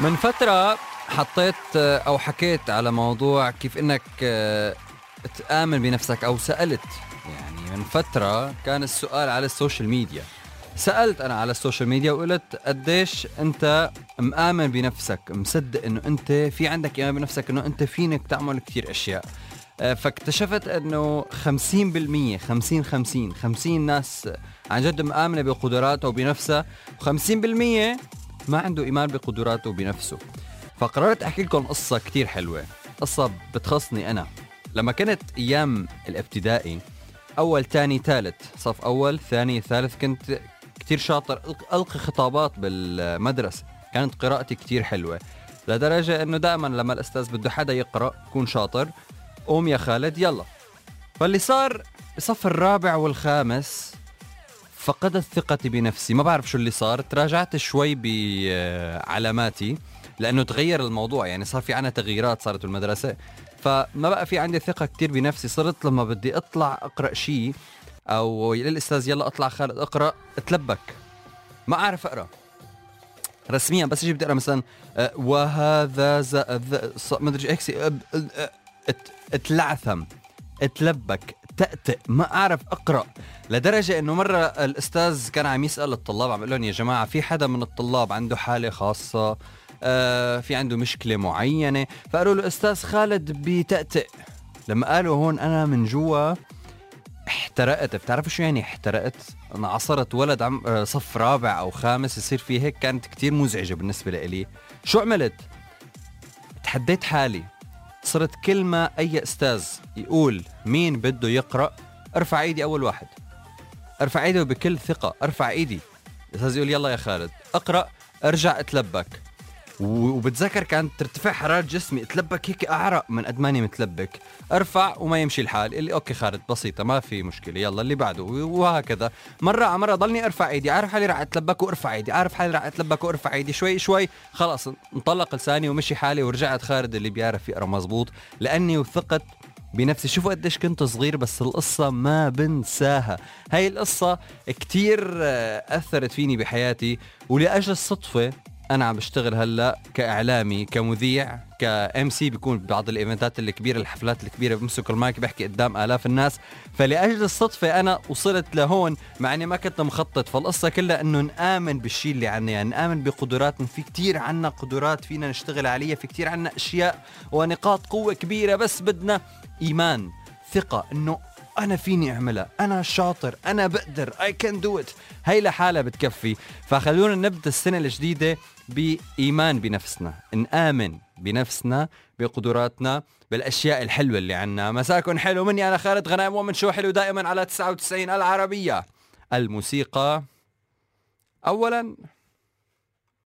من فترة حطيت أو حكيت على موضوع كيف إنك آه، تآمن بنفسك أو سألت. يعني من فترة كان السؤال على ال social media. سألت أنا على ال social media وقلت قديش أنت مآمن بنفسك مصدق إنه أنت في عندك إيمان بنفسك إنه أنت فينك تعمل كثير أشياء. آه، فاكتشفت إنه 50% 50 50 50 ناس عن جد مآمنة بقدراتها وبنفسها و50% ما عنده إيمان بقدراته وبنفسه فقررت أحكي لكم قصة كتير حلوة. قصة بتخصني أنا. لما كنت أيام الابتدائي أول تاني ثالث. صف أول ثاني ثالث كنت كتير شاطر. ألقي خطابات بالمدرسة. كانت قراءتي كتير حلوة. لدرجة أنه دائما لما الأستاذ بده حدا يقرأ يكون شاطر قوم يا خالد يلا. فاللي صار بصف الرابع والخامس فقدت ثقتي بنفسي. ما بعرف شو اللي صار. تراجعت شوي بعلاماتي لأنه تغير الموضوع. يعني صار في عنا تغييرات صارت بالمدرسة فما بقى في عندي ثقة كتير بنفسي. صرت لما بدي أطلع أقرأ شيء أو للأستاذ يلا أطلع خالد أقرأ أتلبك. ما أعرف أقرأ. رسميا بس أجي بدي أقرأ مثلا أه، وهذا. ما أدري هيك أتلعثم. أتلبك. تأتئ. ما أعرف أقرأ. لدرجة إنه مرة الأستاذ كان عم يسأل الطلاب عم يقول لهم يا جماعة في حدا من الطلاب عنده حالة خاصة؟ آه في عنده مشكلة معينة؟ فقالوا له أستاذ خالد بتأتئ. لما قالوا هون أنا من جوا احترقت. بتعرفوا شو يعني احترقت؟ أنا عصرت ولد عم آه، صف رابع أو خامس يصير في هيك كانت كتير مزعجة بالنسبة لي شو عملت؟ تحديت حالي. صرت كل ما أي أستاذ يقول مين بده يقرأ أرفع إيدي أول واحد. أرفع إيدي بكل ثقة أرفع إيدي. الاستاذ يقول يلا يا خالد اقرأ أرجع أتلبك. وبتذكر كانت ترتفع حرارة جسمي اتلبك هيك أعرق من قد ماني متلبك. أرفع وما يمشي الحال. اللي أوكي خالد بسيطة ما في مشكلة. يلا اللي بعده وهكذا. مرة على مرة ضلني أرفع إيدي. عارف حالي راح أتلبك وأرفع إيدي. عارف حالي راح أتلبك وأرفع إيدي. شوي شوي. خلاص انطلق لساني ومشي حالي. ورجعت خالد اللي بيعرف يقرأ مزبوط. لأني وثقت بنفسي. شوفوا قديش كنت صغير بس القصة ما بنساها. هاي القصة كتير آه، أثرت فيني بحياتي. ولأجل الصدفة أنا عم بشتغل هلأ كإعلامي كمذيع ك MC بيكون بعض الإيفنتات الكبيرة الحفلات الكبيرة بمسك المايك بحكي قدام آلاف الناس. فلأجل الصدفة أنا وصلت لهون مع إني ما كنت مخطط. فالقصة كلها إنه نآمن بالشيء اللي عنا يعني نآمن بقدراتنا. في كتير عنا قدرات فينا نشتغل عليها في كتير عنا أشياء ونقاط قوة كبيرة بس بدنا إيمان ثقة إنه أنا فيني أعملها. أنا شاطر. أنا بقدر. اي كان دو ات هي لحالها بتكفي. فخلونا نبدأ السنة الجديدة بإيمان بنفسنا. نآمن بنفسنا بقدراتنا بالأشياء الحلوة اللي عنا. مساكن حلو مني أنا خالد غنائم ومن شو حلو دائما على 99 العربية. الموسيقى. اولا